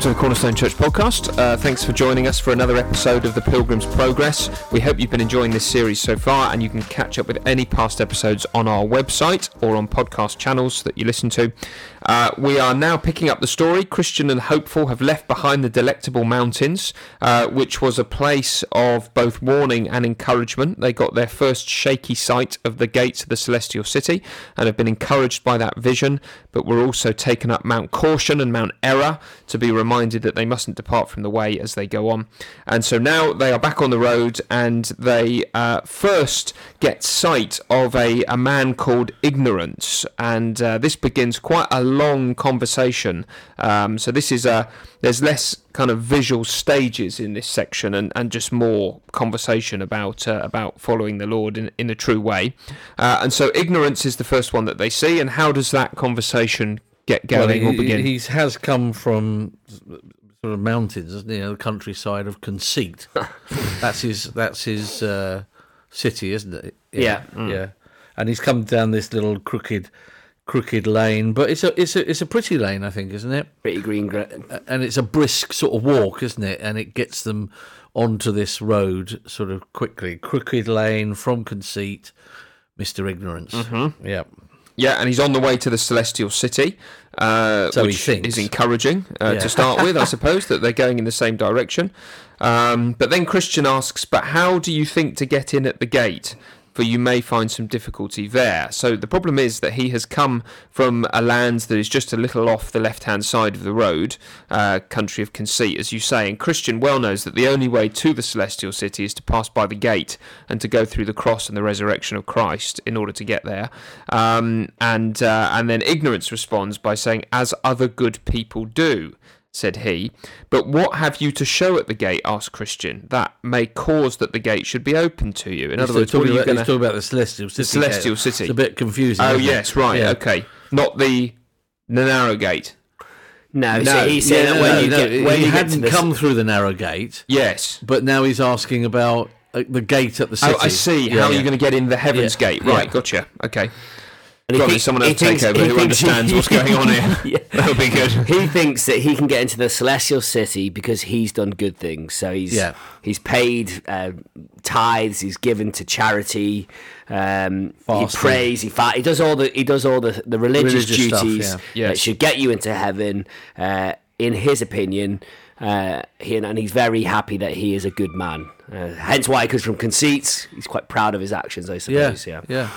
welcome to the Cornerstone Church podcast. Uh, thanks for joining us for another episode of the Pilgrim's Progress. We hope you've been enjoying this series so far, and you can catch up with any past episodes on our website or on podcast channels that you listen to. Uh, we are now picking up the story. Christian and Hopeful have left behind the Delectable Mountains, uh, which was a place of both warning and encouragement. They got their first shaky sight of the gates of the Celestial City and have been encouraged by that vision, but were also taken up Mount Caution and Mount Error to be reminded that they mustn't depart from the way as they go on. And so now they are back on the road and they uh, first get sight of a, a man called Ignorance. And uh, this begins quite a long conversation. Um, so this is a there's less kind of visual stages in this section and, and just more conversation about uh, about following the Lord in, in a true way. Uh, and so ignorance is the first one that they see. And how does that conversation get going well, or begin? He has come from sort of mountains, he? You know, the countryside of conceit. that's his. That's his uh, city, isn't it? Yeah. yeah. And he's come down this little crooked, crooked lane, but it's a it's a it's a pretty lane, I think, isn't it? Pretty green. Gra- And it's a brisk sort of walk, isn't it? And it gets them onto this road sort of quickly. Crooked lane from conceit, Mister Ignorance. Mm-hmm. Yeah. Yeah, and he's on the way to the Celestial City, uh, So which is encouraging uh, Yeah. to start with, I suppose, that they're going in the same direction. Um, but then Christian asks, "But how do you think to get in at the gate? For you may find some difficulty there." So the problem is that he has come from a land that is just a little off the left-hand side of the road, uh, country of conceit, as you say. And Christian well knows that the only way to the Celestial City is to pass by the gate and to go through the cross and the resurrection of Christ in order to get there. Um, and uh, and then ignorance responds by saying, "As other good people do." Said he, but what have you to show at the gate? asked Christian. That may cause that the gate should be open to you. In other He's words, what are talking, you about, gonna... talking about the celestial city. Celestial yeah. City. It's a bit confusing. Oh isn't it? yes, right, Yeah. okay, not the the narrow gate. no, No, so he's saying Yeah, that no, when no, you no, get when he you hadn't to this, come through the narrow gate, Yes. but now he's asking about uh, the gate at the city. Oh, I see. Yeah, How are you going to get in the heaven's Yeah, gate? Right, yeah. gotcha. Okay. And he Got think- someone else to take thinks- over who understands he- what's going on here. Yeah. That'll be good. He thinks that he can get into the celestial city because he's done good things. So he's Yeah. he's paid uh, tithes, he's given to charity, um, he prays, he fa- he does all the he does all the, the religious, Religious stuff, duties yeah. Yes. that should get you into heaven. Uh, in his opinion, uh, he, and he's very happy that he is a good man. Uh, hence why he comes from conceits. He's quite proud of his actions, I Yeah, suppose. Yeah. yeah.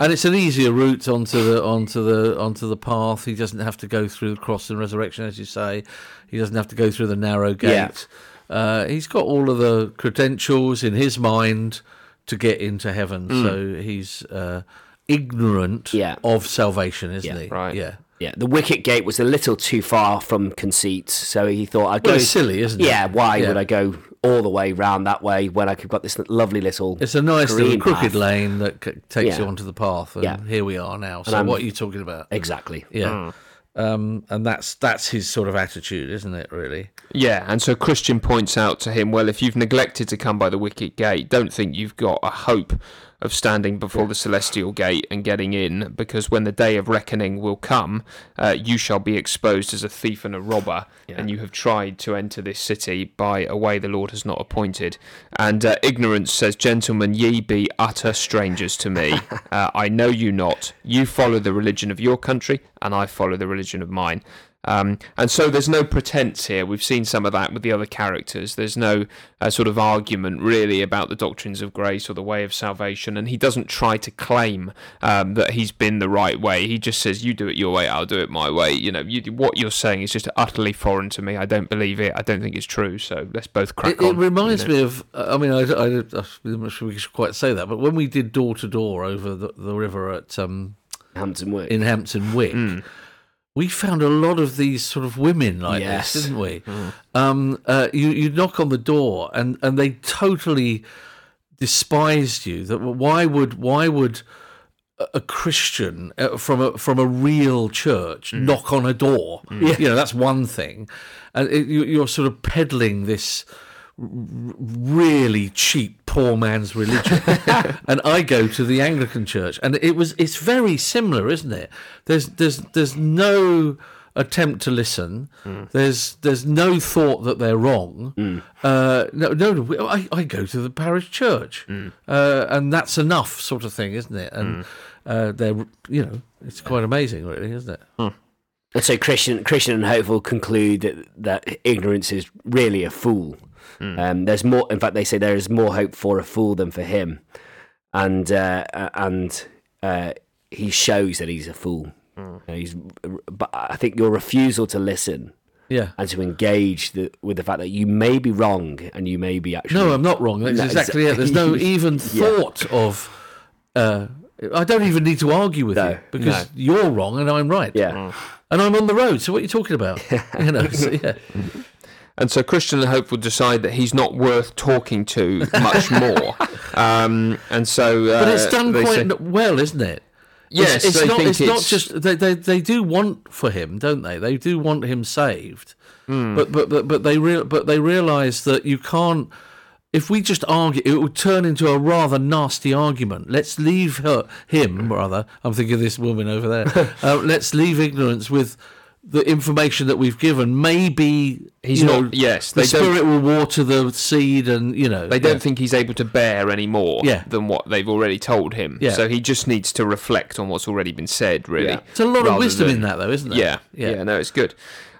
And it's an easier route onto the onto the onto the path. He doesn't have to go through the cross and resurrection, as you say. He doesn't have to go through the narrow Yeah. gate. Uh, he's got all of the credentials in his mind to get into heaven. So he's uh, ignorant Yeah. of salvation, isn't Yeah, he? right. Yeah. Yeah, the wicket gate was a little too far from conceit, so he thought I'd Well, go. it's silly, isn't it? Yeah, why Yeah. would I go all the way round that way when I could got this lovely little? It's a nice little crooked path? lane that c- takes you onto the path, and Yeah. here we are now. So what are you talking about? Exactly. Yeah, um, and that's that's his sort of attitude, isn't it? Really? Yeah, and so Christian points out to him, well, if you've neglected to come by the wicket gate, don't think you've got a hope of standing before the celestial gate and getting in, because when the day of reckoning will come, uh, you shall be exposed as a thief and a robber, and you have tried to enter this city by a way the Lord has not appointed. And uh, ignorance says, Gentlemen, ye be utter strangers to me. uh, I know you not. You follow the religion of your country, and I follow the religion of mine. Um, and so there's no pretense here. We've seen some of that with the other characters. There's no uh, sort of argument really about the doctrines of grace or the way of salvation. And he doesn't try to claim um, that he's been the right way. He just says, "You do it your way, I'll do it my way." You know, you, what you're saying is just utterly foreign to me. I don't believe it. I don't think it's true. So let's both crack It, it reminds you know. me of. I mean, I, I, I'm not sure we should quite say that, but when we did door to door over the, the river at um, Hampton Wick. in Hampton Wick, Hmm. We found a lot of these sort of women like Yes. this, didn't we? Um, uh, you you knock on the door and and they totally despised you. That why would why would a- Christian uh, from a from a real church knock on a door? You know that's one thing, and it, you, you're sort of peddling this really cheap poor man's religion. and I go to the Anglican church, and it was it's very similar, isn't it? There's there's there's no attempt to listen. There's there's no thought that they're wrong. Uh, no, no, no, I, I go to the parish church, uh, and that's enough, sort of thing, isn't it? And uh, they're you know it's quite amazing, really, isn't it? And so Christian, Christian and Hopeful conclude that, that ignorance is really a fool. Um, there's more. In fact, they say there is more hope for a fool than for him, and uh, and uh, he shows that he's a fool. You know, he's, but I think your refusal to listen Yeah. and to engage the, with the fact that you may be wrong and you may be actually No, I'm not wrong. That's No, exactly it. There's no even Yeah. thought of. Uh, I don't even need to argue with No, you because no. you're wrong and I'm right. Yeah, And I'm on the road. So what are you talking about? you know. So, yeah. And so Christian and Hopeful decide that he's not worth talking to much more. Um, and so, uh, But it's done they quite say- well, isn't it? Yes, it's, it's they not. think It's, not just they, they. They do want for him, don't they? They do want him saved, Hmm. but but but but they real but they realise that you can't. If we just argue, it would turn into a rather nasty argument. Let's leave her, him, rather. I'm thinking of this woman over there. uh, let's leave ignorance with the information that we've given. Maybe He's not- know, yes, the spirit will water the seed, and you know They don't yeah. think he's able to bear any more Yeah. than what they've already told him. Yeah. So he just needs to reflect on what's already been said, really. Yeah. There's a lot of wisdom than- in that, though, isn't there? Yeah, yeah, no, it's good.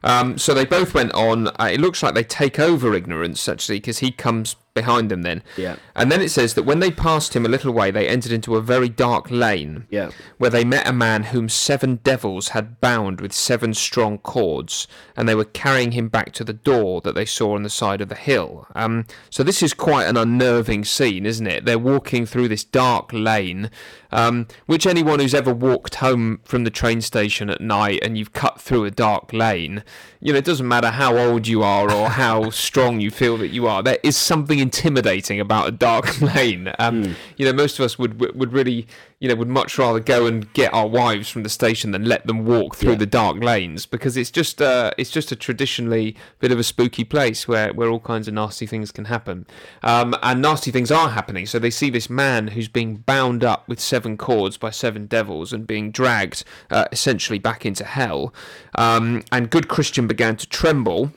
Um, so they both went on. Uh, it looks like they take over ignorance actually, because he comes behind them then. Yeah. And then it says that when they passed him a little way, they entered into a very dark lane. Yeah. Where they met a man whom seven devils had bound with seven strong cords, and they were carrying him back to the door that they saw on the side of the hill. Um, so this is quite an unnerving scene, isn't it? They're walking through this dark lane, um, which anyone who's ever walked home from the train station at night and you've cut through a dark lane, you know, it doesn't matter how old you are or how strong you feel that you are. There is something intimidating about a dark lane. Um, You know, most of us would would would really, you know, would much rather go and get our wives from the station than let them walk through Yeah. the dark lanes because it's just uh, it's just a traditionally bit of a spooky place where where all kinds of nasty things can happen, um, and nasty things are happening. So they see this man who's being bound up with seven cords by seven devils and being dragged uh, essentially back into hell, um, and good Christian began to tremble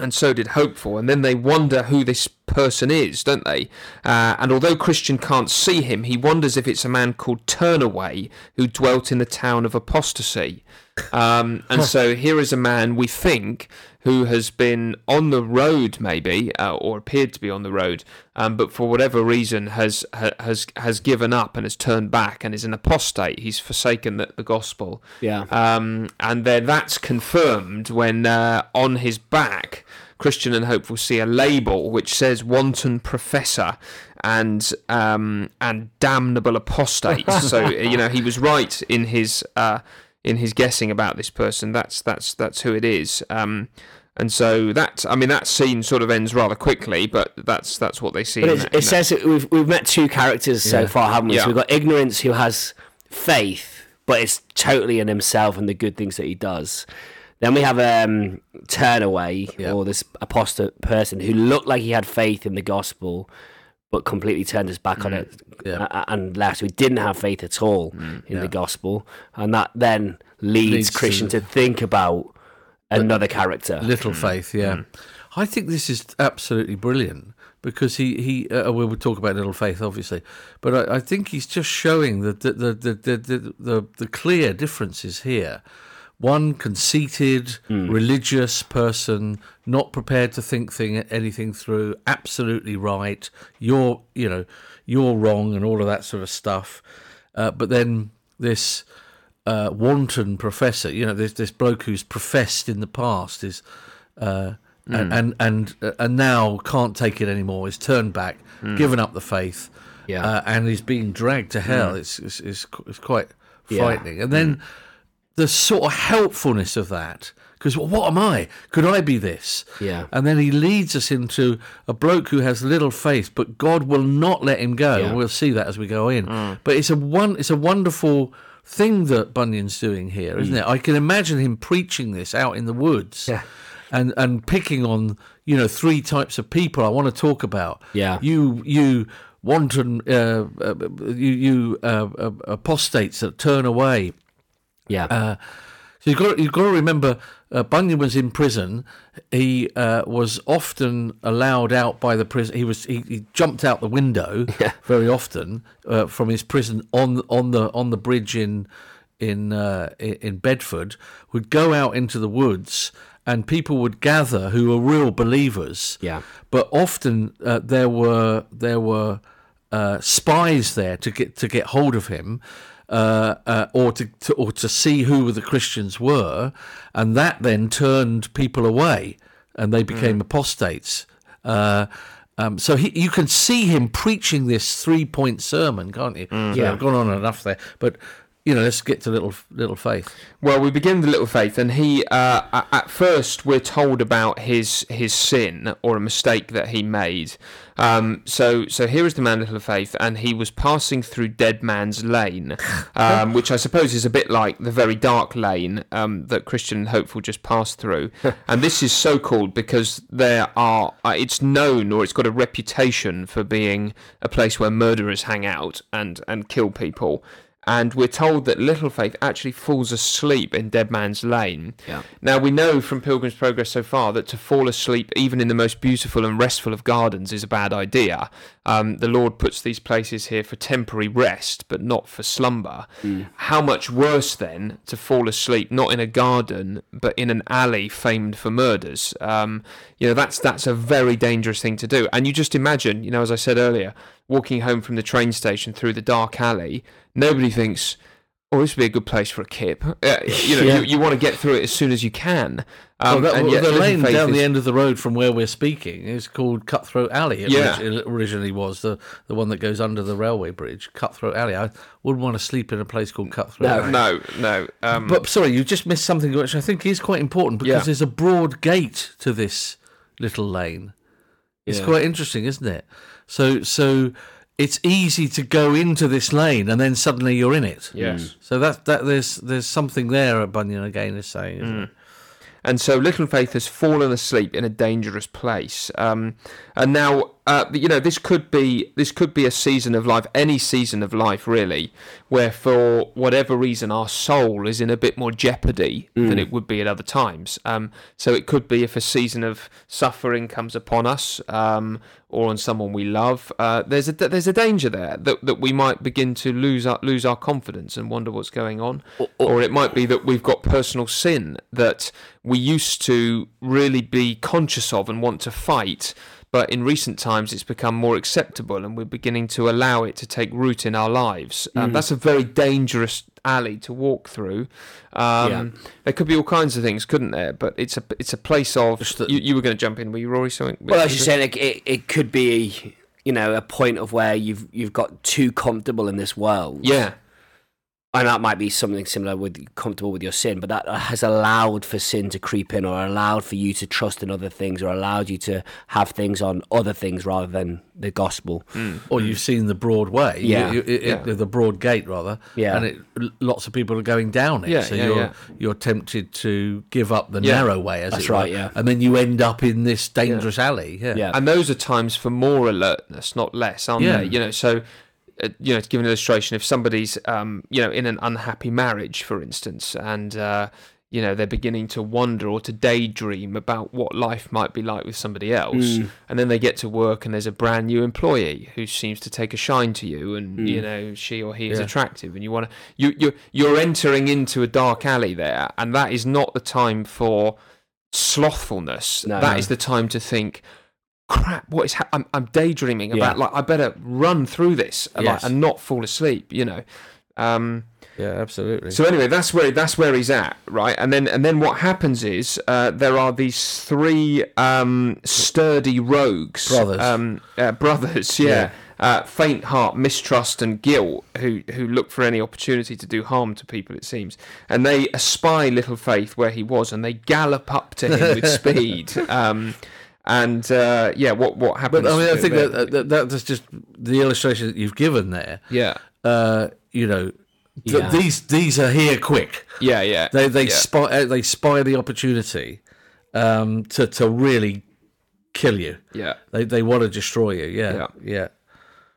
and so did Hopeful. And then they wonder who this person is, don't they? Uh, and although Christian can't see him, he wonders if it's a man called Turnaway who dwelt in the town of Apostasy. Um, and so here is a man, we think, who has been on the road, maybe, uh, or appeared to be on the road, um, but for whatever reason has ha- has has given up and has turned back and is an apostate. He's forsaken the, the gospel. Yeah. Um, and then that's confirmed when uh, on his back, Christian and Hopeful see a label which says "wanton professor" and um, and damnable apostate. so you know he was right in his uh, in his guessing about this person. That's that's that's who it is. Um, and so that I mean that scene sort of ends rather quickly, but that's that's what they see. But in it, that- it that- says that we've we've met two characters so far, haven't we? Yeah. So we've got ignorance who has faith, but it's totally in himself and the good things that he does. Then we have um, Turnaway, Yeah. or this apostate person who looked like he had faith in the gospel, but completely turned his back on it Mm. Yeah. Mm, and left. We didn't have faith at all in yeah. the gospel, and that then leads, Leads Christian to think about another character. Little faith, yeah. I think this is absolutely brilliant because he he uh, we will talk about little faith obviously, but I, I think he's just showing the the the the the, the, the, the clear differences here. One conceited, religious person, not prepared to think thing anything through, absolutely right. You're you know you're wrong and all of that sort of stuff. Uh, but then this uh, wanton professor. You know, there's this bloke who's professed in the past is, uh, and and and, and now can't take it anymore. Is turned back, given up the faith, Yeah. uh, and is being dragged to hell. It's, it's it's it's quite Yeah. frightening. And then the sort of helpfulness of that. Because what am I? Could I be this? Yeah. And then he leads us into a bloke who has little faith, but God will not let him go. Yeah. And we'll see that as we go in. But it's a one. It's a wonderful thing that Bunyan's doing here, isn't it? I can imagine him preaching this out in the woods. Yeah. And and picking on you know three types of people I want to talk about. Yeah. You you wanton uh, uh, you you uh, uh, apostates that turn away yeah. uh, So you've got you've got to remember, uh, Bunyan was in prison. He uh, was often allowed out by the prison. He was he, he jumped out the window very often uh, from his prison on on the on the bridge in in uh, in Bedford. Would go out into the woods, and people would gather who were real believers. Yeah. but often uh, there were there were uh, spies there to get to get hold of him, uh, uh, or to, to or to see who the Christians were, and that then turned people away, and they became apostates. Uh, um, so he, you can see him preaching this three point sermon, can't you? So Yeah. I've gone on enough there, but you know, let's get to little little faith. Well, we begin with little faith, and he uh, at first we're told about his his sin or a mistake that he made. Um, so so here is the man little faith, and he was passing through Dead Man's Lane, um, which I suppose is a bit like the very dark lane um, that Christian and Hopeful just passed through. and this is so called because there are uh, it's known or it's got a reputation for being a place where murderers hang out and and kill people and we're told that Little Faith actually falls asleep in Dead Man's Lane. Yeah. Now we know from Pilgrim's Progress so far that to fall asleep even in the most beautiful and restful of gardens is a bad idea. Um, the Lord puts these places here for temporary rest, but not for slumber. How much worse then to fall asleep not in a garden but in an alley famed for murders? Um, you know that's that's a very dangerous thing to do. And you just imagine, you know, as I said earlier, walking home from the train station through the dark alley, nobody thinks, "Oh, this would be a good place for a kip." Uh, you know, Yeah. you, you want to get through it as soon as you can. Um, Oh, that- the lane down is- the end of the road from where we're speaking is called Cutthroat Alley. It Yeah. orig- it originally was the the one that goes under the railway bridge, Cutthroat Alley. I wouldn't want to sleep in a place called Cutthroat. No. Alley. No, no. Um, But sorry, you just missed something which I think is quite important because Yeah. there's a broad gate to this little lane. It's Yeah. quite interesting, isn't it? So so it's easy to go into this lane and then suddenly you're in it. Yes. So that that there's there's something there. Bunyan again is saying. Isn't it? and so Little Faith has fallen asleep in a dangerous place. Um, and now, uh, you know, this could be this could be a season of life, any season of life, really, where for whatever reason our soul is in a bit more jeopardy than it would be at other times. Um, so it could be if a season of suffering comes upon us. Um, or on someone we love, uh, there's a there's a danger there that, that we might begin to lose our lose our confidence and wonder what's going on, or it might be that we've got personal sin that we used to really be conscious of and want to fight, but in recent times it's become more acceptable and we're beginning to allow it to take root in our lives. Um, that's a very dangerous alley to walk through. Um, Yeah. There could be all kinds of things, couldn't there? But it's a it's a place of. That- you, you were going to jump in, were you, Rory? Something? Well, I was just saying, it, it, it could be, you know, a point of where you've you've got too comfortable in this world. Yeah, and that might be something similar with comfortable with your sin, but that has allowed for sin to creep in, or allowed for you to trust in other things, or allowed you to have things on other things rather than the gospel. Mm. Or mm. you've seen the broad way, Yeah. you- you- it- Yeah. the broad gate rather, Yeah. and it, lots of people are going down it. Yeah, so yeah, you're yeah. you're tempted to give up the Yeah. narrow way, as That's it were, right, yeah. and then you end up in this dangerous alley. Yeah, Yeah. and those are times for more alertness, not less, aren't Yeah. they? You know, so. Uh, you know, to give an illustration, if somebody's, um, you know, in an unhappy marriage, for instance, and uh, you know they're beginning to wonder or to daydream about what life might be like with somebody else, and then they get to work and there's a brand new employee who seems to take a shine to you, and you know she or he is Yeah. attractive, and you want to, you you you're entering into a dark alley there, and that is not the time for slothfulness. No. That is the time to think, crap, what is ha- I'm, I'm daydreaming Yeah. about. Like I better run through this, like, and not fall asleep. You know. Um, yeah, absolutely. so anyway, that's where that's where he's at, right? And then and then what happens is uh, there are these three um, sturdy rogues, Brothers. um, uh, brothers, yeah. Yeah. Uh, faint heart, mistrust, and guilt, who who look for any opportunity to do harm to people. It seems, and they espy little Faith where he was, and they gallop up to him with speed. Um, and uh, yeah, what what happens? but I mean, I think that, that that's just the illustration that you've given there. yeah, Uh, you know, th- Yeah. these these are here quick. yeah, yeah. They they yeah. spy uh, they spy the opportunity um, to to really kill you. yeah. They they want to destroy you. Yeah, Yeah. yeah.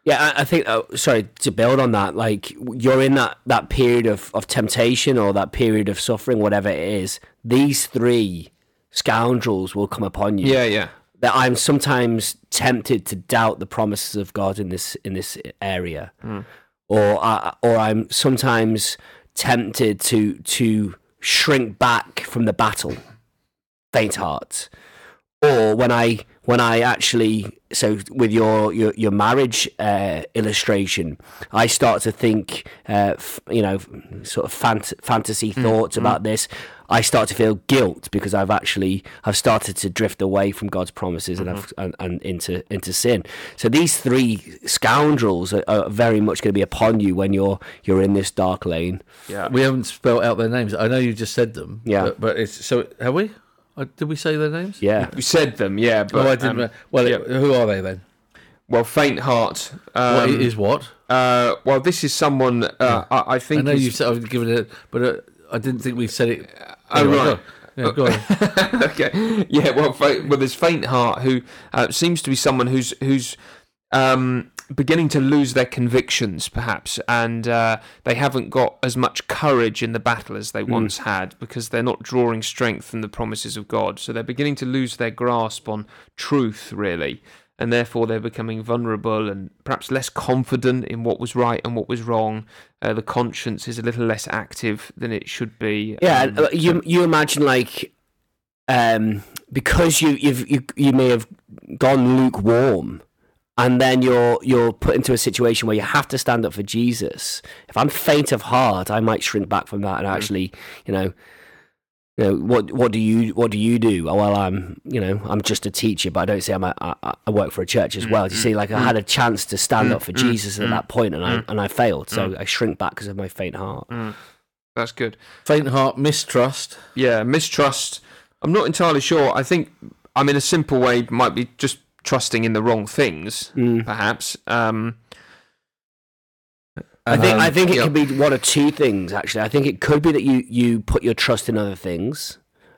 Yeah, I, I think. Uh, sorry to build on that. Like you're in that that period of of temptation or that period of suffering, whatever it is. These three scoundrels will come upon you. Yeah, yeah. That I'm sometimes tempted to doubt the promises of God in this in this area, or uh, or I'm sometimes tempted to to shrink back from the battle, faint heart, or when I when I actually so with your your, your marriage uh, illustration, I start to think, uh, f- you know, sort of fant- fantasy thoughts about this. I start to feel guilt because I've actually I've started to drift away from God's promises and I've, and, and into into sin. So these three scoundrels are, are very much going to be upon you when you're you're in this dark lane. Yeah. We haven't spelled out their names. I know you just said them. Yeah. But, but it's so have we? Uh, did we say their names? Yeah, We said them, yeah, but Oh, I didn't. um, well, yeah. who are they then? well, faint heart. Um, what is what? uh, well, this is someone. Uh, I, I I think. know is- you said I've given it, but uh, I didn't think we said it. Oh, Anyway, right. go. Yeah, go on. okay. Yeah. Well, well, there's faint heart who uh, seems to be someone who's who's um, beginning to lose their convictions, perhaps, and uh, they haven't got as much courage in the battle as they once had because they're not drawing strength from the promises of God. So they're beginning to lose their grasp on truth, really. And therefore, they're becoming vulnerable and perhaps less confident in what was right and what was wrong. Uh, the conscience is a little less active than it should be. Yeah, Um, you you imagine like um, because you you've, you you may have gone lukewarm, and then you're you're put into a situation where you have to stand up for Jesus. If I'm faint of heart, I might shrink back from that and mm-hmm. actually, you know. You know, what what do you what do you do? Oh, well, I'm you know I'm just a teacher, but I don't say I'm a, I, I work for a church as well. You mm-hmm. see, like I mm-hmm. had a chance to stand up for Jesus at that point, and I and I failed, so mm. I shrink back because of my faint heart. Mm. that's good. Faint heart, mistrust. Yeah, mistrust. I'm not entirely sure. I think, I mean, in a simple way might be just trusting in the wrong things, Mm. perhaps. Um, I think I think it yeah. could be one of two things. Actually, I think it could be that you you put your trust in other things.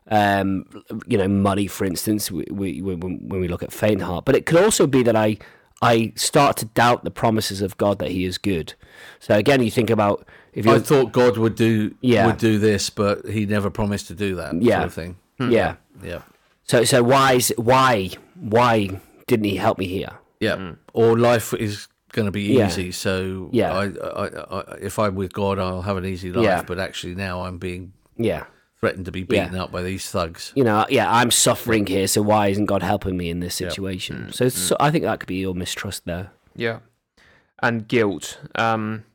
Um, you know, money, for instance, we, we, when, when we look at faint heart. But it could also be that I I start to doubt the promises of God that He is good. So again, you think about if I you thought God would do Yeah. would do this, but He never promised to do that. Yeah. Sort of thing. yeah. Yeah. So so why is why why didn't He help me here? Yeah. Mm. Or life is going to be Yeah. easy. So Yeah. I, I, I, if I'm with God, I'll have an easy life. Yeah. But actually, now I'm being Yeah. threatened to be Yeah. beaten up by these thugs. You know, yeah, I'm suffering here, so why isn't God helping me in this situation? Mm. So, mm. so I think that could be your mistrust there. yeah. And guilt. Um,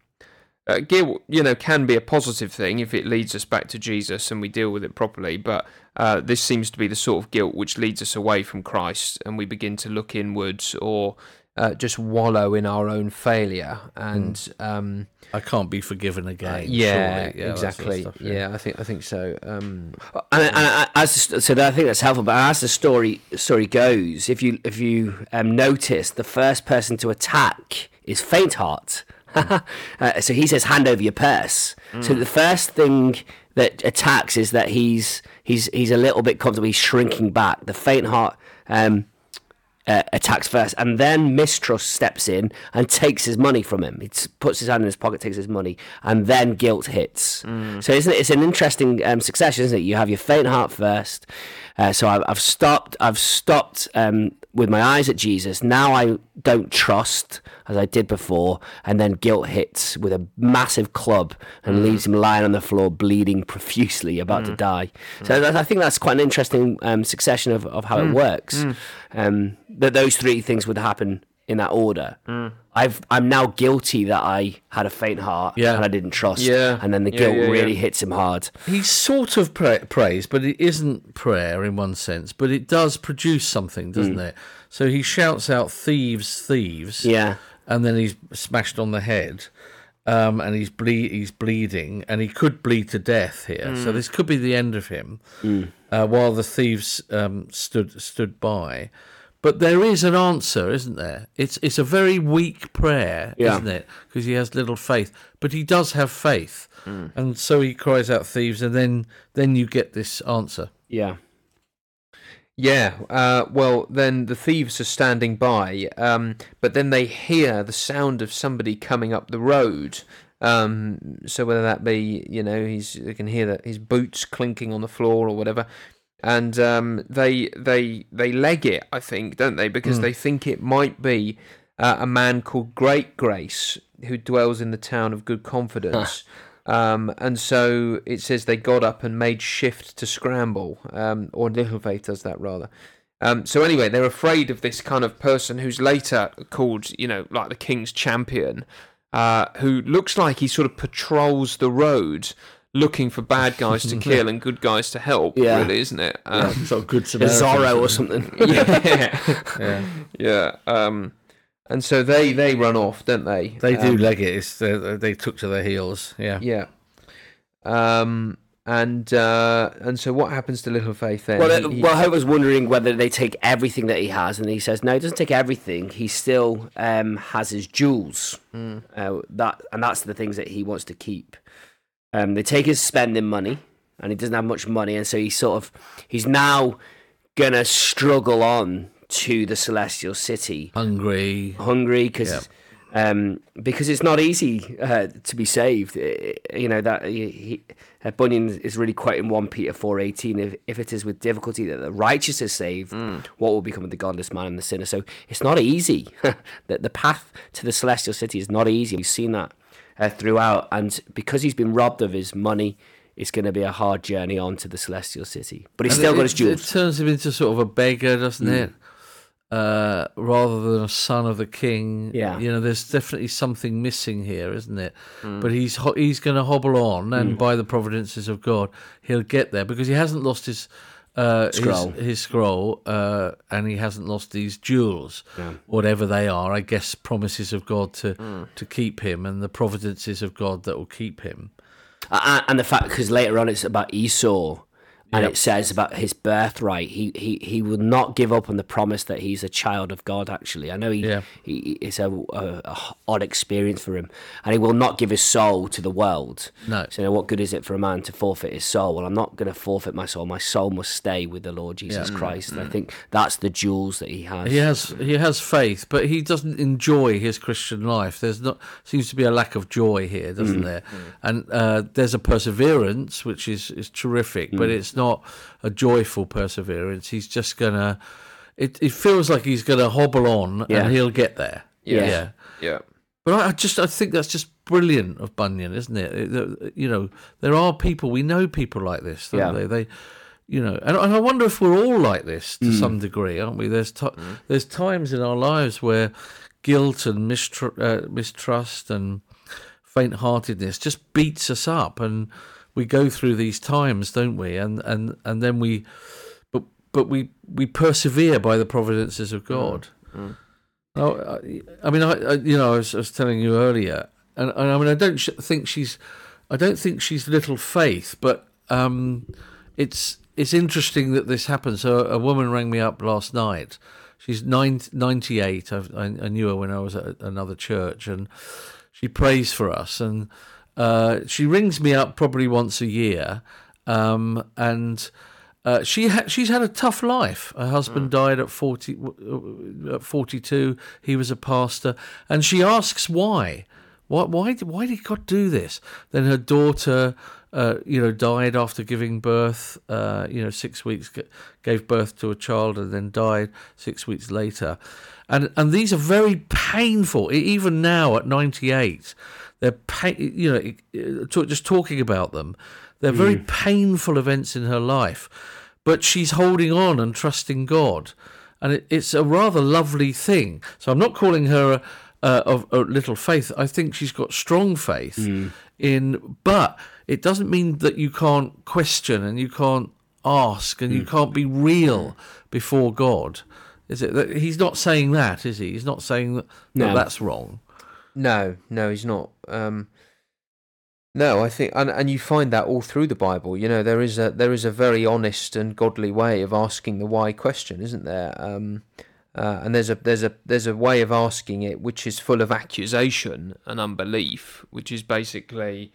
uh, guilt, you know, can be a positive thing if it leads us back to Jesus and we deal with it properly. But uh, this seems to be the sort of guilt which leads us away from Christ and we begin to look inwards or uh, just wallow in our own failure. And um, I can't be forgiven again. yeah. Yeah, that sort of exactly. stuff, yeah. I think I think so. Um, and, and I- as the- so I think that's helpful. But as the story story goes, if you if you um, notice, the first person to attack is Faintheart. uh, so he says, "Hand over your purse." So the first thing that attacks is that he's he's he's a little bit comfortable. He's shrinking back. The Faintheart. Um, uh, attacks first, and then mistrust steps in and takes his money from him. He puts his hand in his pocket, takes his money, and then guilt hits. So isn't it, it's an interesting um, succession, isn't it? You have your faint heart first. Uh, so I've, I've stopped. I've stopped um, with my eyes at Jesus. Now I don't trust as I did before, and then guilt hits with a massive club and leaves him lying on the floor, bleeding profusely, about to die. So that, I think that's quite an interesting um, succession of, of how it works. Um, that those three things would happen in that order. I've I'm now guilty that I had a faint heart Yeah. and I didn't trust. Yeah. and then the Yeah, guilt yeah, really hits him hard. He sort of pray, prays, but it isn't prayer in one sense. But it does produce something, doesn't it? So he shouts out, "Thieves, thieves!" Yeah. and then he's smashed on the head, um, and he's ble- he's bleeding, and he could bleed to death here. So this could be the end of him, uh, while the thieves um, stood stood by. But there is an answer, isn't there? It's it's a very weak prayer, Yeah. isn't it? Because he has little faith, but he does have faith, and so he cries out, "Thieves!" and then then you get this answer. Yeah. Yeah, uh, well, then the thieves are standing by, um, but then they hear the sound of somebody coming up the road. Um, so whether that be, you know, he's they can hear that his boots clinking on the floor or whatever, and um, they they they leg it, I think, don't they? Because they think it might be uh, a man called Great Grace who dwells in the town of Good Confidence. Um, and so it says they got up and made shift to scramble, um, or Little Faith does that rather. Um, so anyway, they're afraid of this kind of person who's later called, you know, like the king's champion, uh, who looks like he sort of patrols the road looking for bad guys to kill and good guys to help. Yeah. really, isn't it? Um, Sort of good A Samaritan. Zorro or something. yeah, Yeah. yeah. Um, and so they they run off, don't they? They do Um, leg it. It's, uh, they took to their heels. Yeah. Yeah. Um. And uh, and so what happens to Little Faith then? Well, He- uh, he- well, Hope was wondering whether they take everything that he has, and he says no, he doesn't take everything. He still um, has his jewels. Uh, that and that's the things that he wants to keep. Um, they take his spending money, and he doesn't have much money, and so he's sort of he's now gonna struggle on to the celestial city, Hungry. hungry because. Um, because it's not easy uh, to be saved, Uh, you know that he, he, uh, Bunyan is really quoting one Peter four eighteen. If, if it is with difficulty that the righteous is saved, what will become of the godless man and the sinner? So it's not easy. the, the path to the celestial city is not easy. We've seen that uh, throughout, and because he's been robbed of his money, it's going to be a hard journey on to the celestial city. But he's And still it, got his jewels. It turns him into sort of a beggar, doesn't it? Uh, rather than a son of the king. Yeah. You know, there's definitely something missing here, isn't it? But he's ho- he's going to hobble on, and by the providences of God, he'll get there because he hasn't lost his. Uh, Scroll. his, his scroll, uh, and he hasn't lost these jewels, whatever they are. I guess promises of God to to keep him, and the providences of God that will keep him. Uh, and the fact because later on it's about Esau, and Yep. it says about his birthright. He he he will not give up on the promise that he's a child of God. Actually, I know he, Yeah. he it's a, a, a odd experience for him, and he will not give his soul to the world. No. So, you know, what good is it for a man to forfeit his soul? Well, I'm not going to forfeit my soul. My soul must stay with the Lord Jesus Yeah. Mm, Christ. And I think that's the jewels that he has. He has he has faith, but he doesn't enjoy his Christian life. There's not seems to be a lack of joy here, doesn't there? And uh, there's a perseverance which is is terrific, but it's not a joyful perseverance. He's just gonna. It it feels like he's gonna hobble on, Yeah. and he'll get there. Yeah. yeah. yeah. But I, I just I think that's just brilliant of Bunyan, isn't it? It- You know, there are people we know people like this, don't Yeah. they? They, you know, and, and I wonder if we're all like this to some degree, aren't we? There's ti there's times in our lives where guilt and mistr- uh, mistrust and faint-heartedness just beats us up, and we go through these times, don't we? And and and then we, but but we we persevere by the providences of God. Oh, I, I mean, I, I you know, I was, I was telling you earlier, and, and I mean, I don't sh- think she's, I don't think she's little faith, but um, it's it's interesting that this happens. So a woman rang me up last night. She's nine, 98. I've, I, I knew her when I was at another church, and she prays for us. And uh, she rings me up probably once a year, um, and uh, she ha- she's had a tough life. Her husband died at forty uh, at forty two. He was a pastor, and she asks why. Why why did- why did God do this? Then her daughter, uh, you know, died after giving birth. Uh, you know, six weeks gave birth to a child and then died six weeks later, and and these are very painful. Even now at ninety eight, they're pa- you know just talking about them. They're very mm. painful events in her life, but she's holding on and trusting God, and it, it's a rather lovely thing. So I'm not calling her a, uh, of a little faith. I think she's got strong faith mm. in, but it doesn't mean that you can't question and you can't ask and you mm. can't be real before God. Is it? that He's not saying that, is he? He's not saying that, that No. that's wrong. No, no, he's not. Um, no, I think, and and you find that all through the Bible. You know, there is a there is a very honest and godly way of asking the why question, isn't there? Um, uh, and there's a there's a there's a way of asking it which is full of accusation and unbelief, which is basically,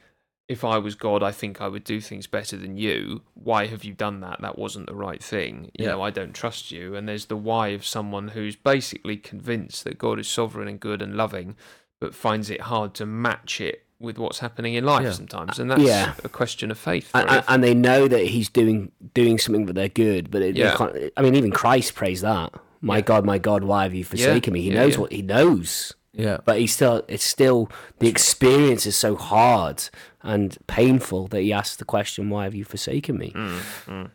if I was God, I think I would do things better than you. Why have you done that? That wasn't the right thing. You Yeah. know, I don't trust you. And there's the why of someone who's basically convinced that God is sovereign and good and loving, but finds it hard to match it with what's happening in life Yeah. sometimes. And that's Yeah. a question of faith. and, and, and they know that he's doing doing something that they're good, but it, Yeah. can't, I mean, even Christ prays that. My Yeah. God, my God, why have you forsaken me? He Yeah, knows yeah. what he knows, Yeah. but he still, it's still the experience is so hard and painful that he asks the question, "Why have you forsaken me?" Mm.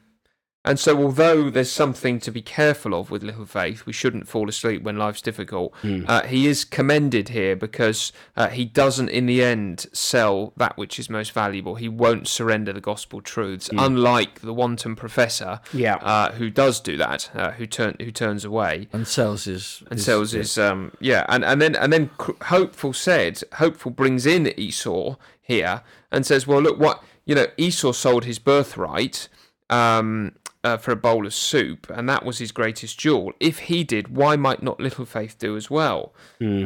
And so, although there's something to be careful of with little faith, we shouldn't fall asleep when life's difficult. Uh, he is commended here because uh, he doesn't, in the end, sell that which is most valuable. He won't surrender the gospel truths, unlike the wanton professor, Yeah. uh, who does do that, uh, who turn who turns away And sells his and his- sells his um yeah and and then and then hopeful said hopeful brings in esau here and says well look what you know esau sold his birthright um uh, for a bowl of soup and that was his greatest jewel if he did why might not little faith do as well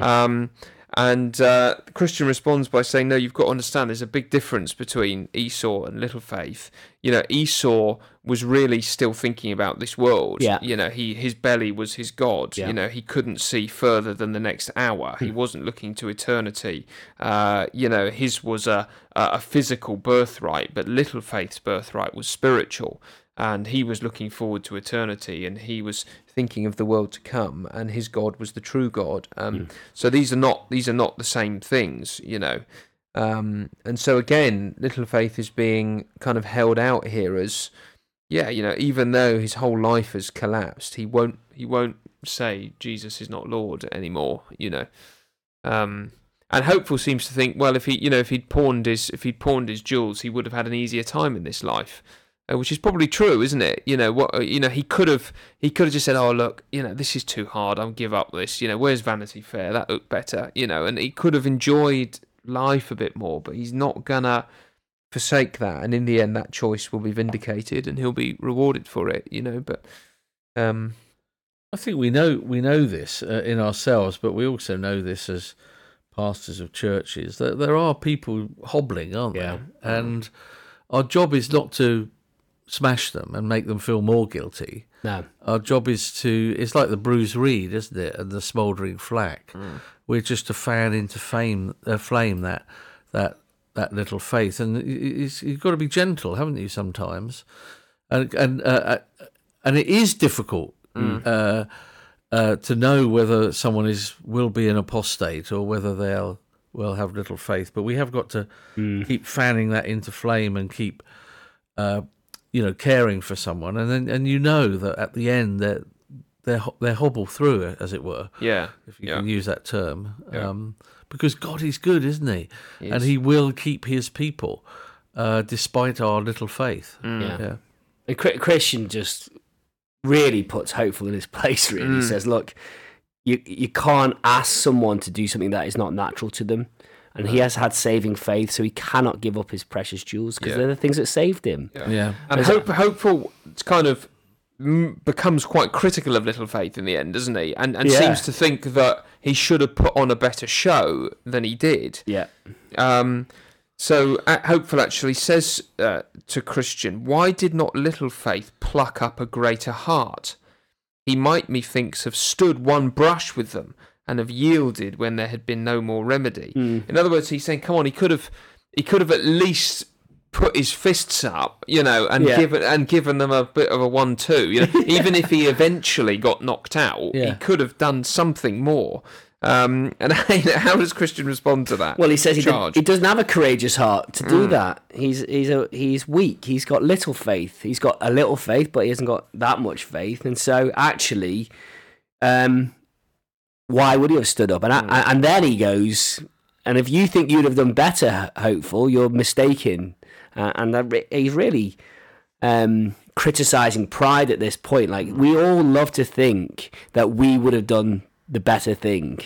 um and uh, Christian responds by saying, No, you've got to understand there's a big difference between Esau and Little Faith. You know, Esau was really still thinking about this world. Yeah. You know, he his belly was his God. Yeah. You know, he couldn't see further than the next hour. He wasn't looking to eternity. Uh, you know, his was a a physical birthright, but Little Faith's birthright was spiritual. And he was looking forward to eternity, and he was thinking of the world to come, and his God was the true God. Um, So these are not these are not the same things, you know. Um, and so again, little faith is being kind of held out here as, yeah, you know, even though his whole life has collapsed, he won't he won't say Jesus is not Lord anymore, you know. Um, and hopeful seems to think, well, if he, you know, if he'd pawned his if he'd pawned his jewels, he would have had an easier time in this life. Uh, which is probably true, isn't it? You know what? uh, You know he could have he could have just said, "Oh look, you know this is too hard. I'll give up this. You know where's Vanity Fair? That looked better. You know." And he could have enjoyed life a bit more, but he's not gonna forsake that. And in the end, that choice will be vindicated, and he'll be rewarded for it. You know, but um, I think we know we know this uh, in ourselves, but we also know this as pastors of churches that there are people hobbling, aren't Yeah. there? And our job is not to smash them and make them feel more guilty. No, Our job is to it's like the bruised reed, isn't it, and the smouldering flax. We're just to fan into fame, uh, flame that that that little faith, and y- y- it's, you've got to be gentle, haven't you? Sometimes, and and uh, uh, and it is difficult uh, uh, to know whether someone is will be an apostate or whether they'll will have little faith. But we have got to keep fanning that into flame and keep uh, you know, caring for someone, and then and you know that at the end they they they hobble through it, as it were, yeah, if you yeah. can use that term, Yeah. um, because God is good, isn't He? He and. He will keep His people, uh, despite our little faith. Mm. Yeah. Yeah, And Christian just really puts hopeful in his place. Really, he Mm. says, "Look, you you can't ask someone to do something that is not natural to them." And he has had saving faith, so he cannot give up his precious jewels because Yeah. they're the things that saved him. yeah, And hope, hopeful kind of becomes quite critical of little faith in the end, doesn't he? And and Yeah. seems to think that he should have put on a better show than he did. Yeah, Um, so uh, hopeful actually says uh, to Christian, "Why did not little faith pluck up a greater heart? He might, methinks, have stood one brush with them." And have yielded when there had been no more remedy. In other words, he's saying, "Come on, he could have, he could have at least put his fists up, you know, and Yeah. given and given them a bit of a one-two. You know, even if he eventually got knocked out, he could have done something more." Um, and how does Christian respond to that? Well, he says he, did, he doesn't have a courageous heart to do that. He's he's a, he's weak. He's got little faith. He's got a little faith, but he hasn't got that much faith. And so, actually, um, why would he have stood up? And I, and then he goes, and if you think you'd have done better, hopeful, you're mistaken. Uh, and re- he's really um, criticizing pride at this point. Like we all love to think that we would have done the better thing,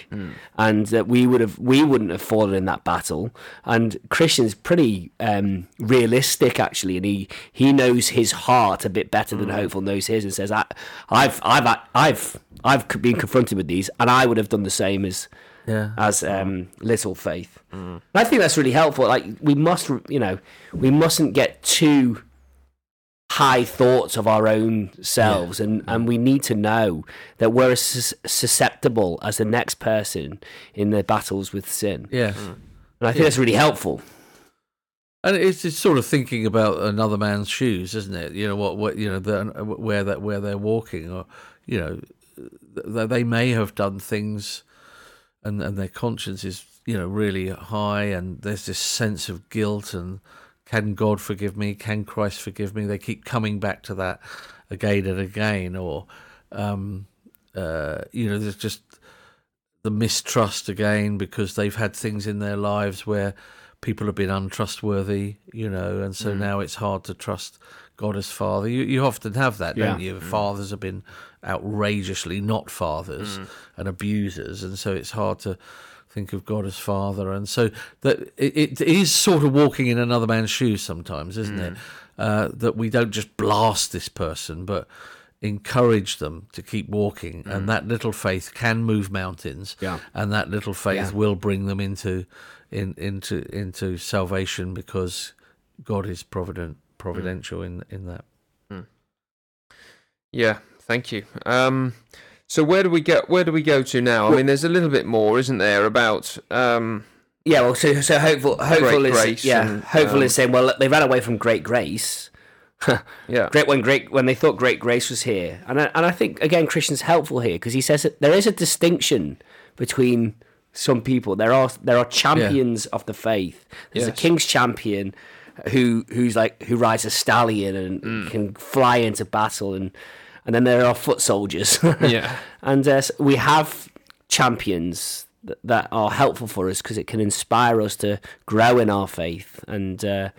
and that we would have we wouldn't have fallen in that battle. And Christian's pretty um, realistic actually, and he he knows his heart a bit better than Hopeful knows his, and says, I, "I've I've I've I've been confronted with these, and I would have done the same as." Yeah. as um, little faith. And I think that's really helpful. Like we must, you know, we mustn't get too high thoughts of our own selves, and and we need to know that we're as susceptible as the next person in their battles with sin. Yeah. Mm. And I think that's really helpful. And it's, it's sort of thinking about another man's shoes, isn't it? You know what, what you know, the, uh, where that where they're walking, or you know, they may have done things, and and their conscience is you know really high, and there's this sense of guilt, and can God forgive me? Can Christ forgive me? They keep coming back to that again and again, or um, uh, you know, there's just the mistrust again because they've had things in their lives where people have been untrustworthy, you know, and so now it's hard to trust God as Father. You, you often have that, don't Yeah. you? Fathers have been outrageously not fathers and abusers, and so it's hard to think of God as Father. And so that it, it is sort of walking in another man's shoes sometimes, isn't it? Uh, that we don't just blast this person, but encourage them to keep walking, and that little faith can move mountains. Yeah. and that little faith Yeah. will bring them into in, into into salvation because God is provident providential in in that. Yeah, thank you. Um, so where do we get? Where do we go to now? I mean, there's a little bit more, isn't there, about um, Yeah, well, so so hopeful, hopeful is grace yeah, and, hopeful um, is saying, well, they ran away from great grace. yeah, great when great when they thought great grace was here, and I, and I think again Christian's helpful here because he says that there is a distinction between some people. There are there are champions of the faith. There's a king's champion who who's like who rides a stallion and Mm. can fly into battle, and and then there are foot soldiers. yeah, and uh, we have champions that, that are helpful for us because it can inspire us to grow in our faith and uh,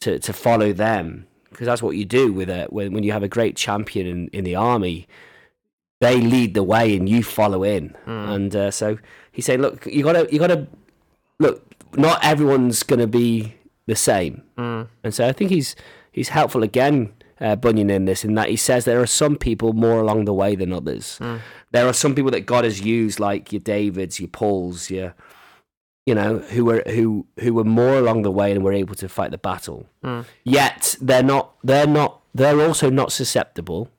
to to follow them. Because that's what you do with a when when you have a great champion in, in the army they lead the way and you follow in. And uh, so he's saying look you gotta you gotta look not everyone's gonna be the same. And so I think he's he's helpful again, uh, Bunyan, in this, in that he says there are some people more along the way than others. There are some people that God has used, like your Davids, your Pauls, your you know, who were who who were more along the way and were able to fight the battle. Yet they're not they're not they're also not susceptible.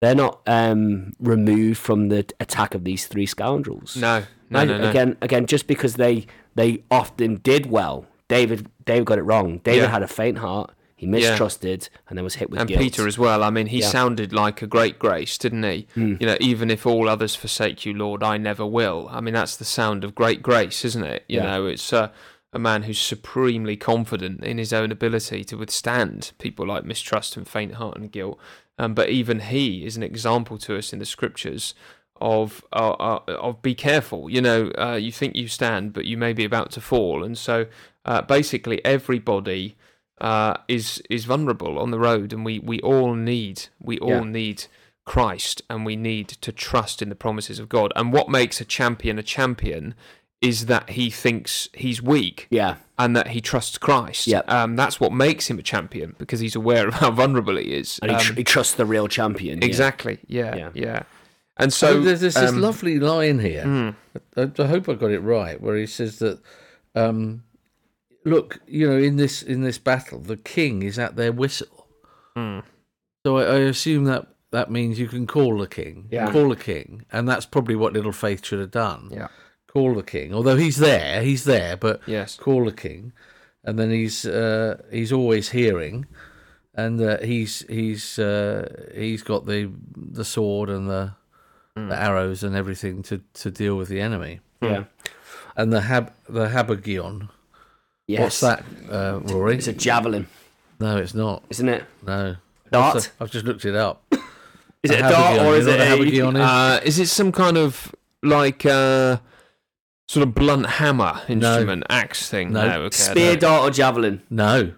They're not um, removed from the attack of these three scoundrels. no, no, no, no. Again, again, just because they they often did well, David David got it wrong. David Yeah. had a faint heart. He mistrusted and then was hit with and guilt. Peter as well. I mean, he Yeah. Sounded like a great grace, didn't he? You know, even if all others forsake you, Lord, I never will. I mean, that's the sound of great grace, isn't it? You Yeah. know, it's uh, a man who's supremely confident in his own ability to withstand people like mistrust and faint heart and guilt. Um, but even he is an example to us in the scriptures of uh, uh, of be careful. You know, uh, you think you stand, but you may be about to fall. And so, uh, basically, everybody uh, is is vulnerable on the road, and we, we all need we all Yeah. need Christ, and we need to trust in the promises of God. And what makes a champion a champion is that he thinks he's weak yeah, and that he trusts Christ. Yeah. Um, that's what makes him a champion because he's aware of how vulnerable he is. and he, tr- Um, he trusts the real champion. exactly. Yeah, yeah. Yeah. And So so there's, there's this um, lovely line here. mm, I, I hope I got it right, where he says that, um, look, you know, in this in this battle, the king is at their whistle. mm, So I, I assume that that means you can call the king, Yeah. call the king, and that's probably what Little Faith should have done. Yeah. call the king. Although he's there, he's there, but yes. call the king, and then he's uh, he's always hearing, and uh, he's he's uh, he's got the the sword and the, the arrows and everything to, to deal with the enemy. yeah. And the hab the habergeon. Yes. What's that, uh, Rory? It's a javelin, No, it's not. isn't it? No. Dart? I've, I've just looked it up. Is it a habergeon. dart or is it a a? habergeon is? Uh, is it some kind of like uh, sort of blunt hammer instrument, axe thing? No. okay, Spear, don't- dart, or javelin? No,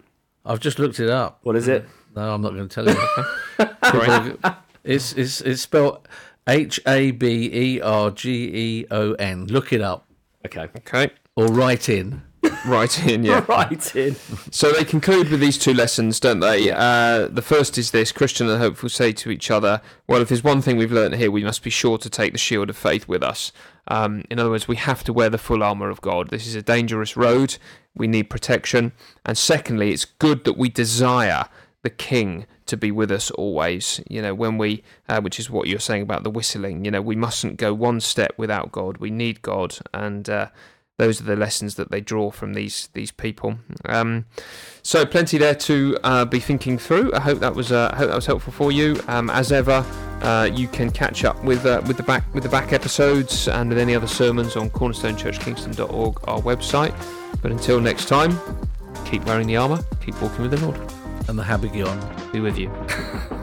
I've just looked it up. What is it? No, I'm not going to tell you. It's it's it's spelled H A B E R G E O N. Look it up Okay. Okay. or write in. right in. Yeah, right in. So they conclude with these two lessons, don't they? Uh, the first is this: Christian and Hopeful say to each other, "Well, if there's one thing we've learned here, we must be sure to take the shield of faith with us." Um, in other words, we have to wear the full armor of God. This is a dangerous road. We need protection. And secondly, it's good that we desire the King to be with us always. You know, when we, uh, which is what you're saying about the whistling. You know, we mustn't go one step without God. We need God, and uh, those are the lessons that they draw from these these people. Um, so plenty there to uh, be thinking through. I hope that was uh, I hope that was helpful for you. Um, as ever, uh, you can catch up with uh, with the back with the back episodes and with any other sermons on cornerstonechurchkingston.org, our website. But until next time, keep wearing the armour, keep walking with the Lord. And the Habergeon be with you.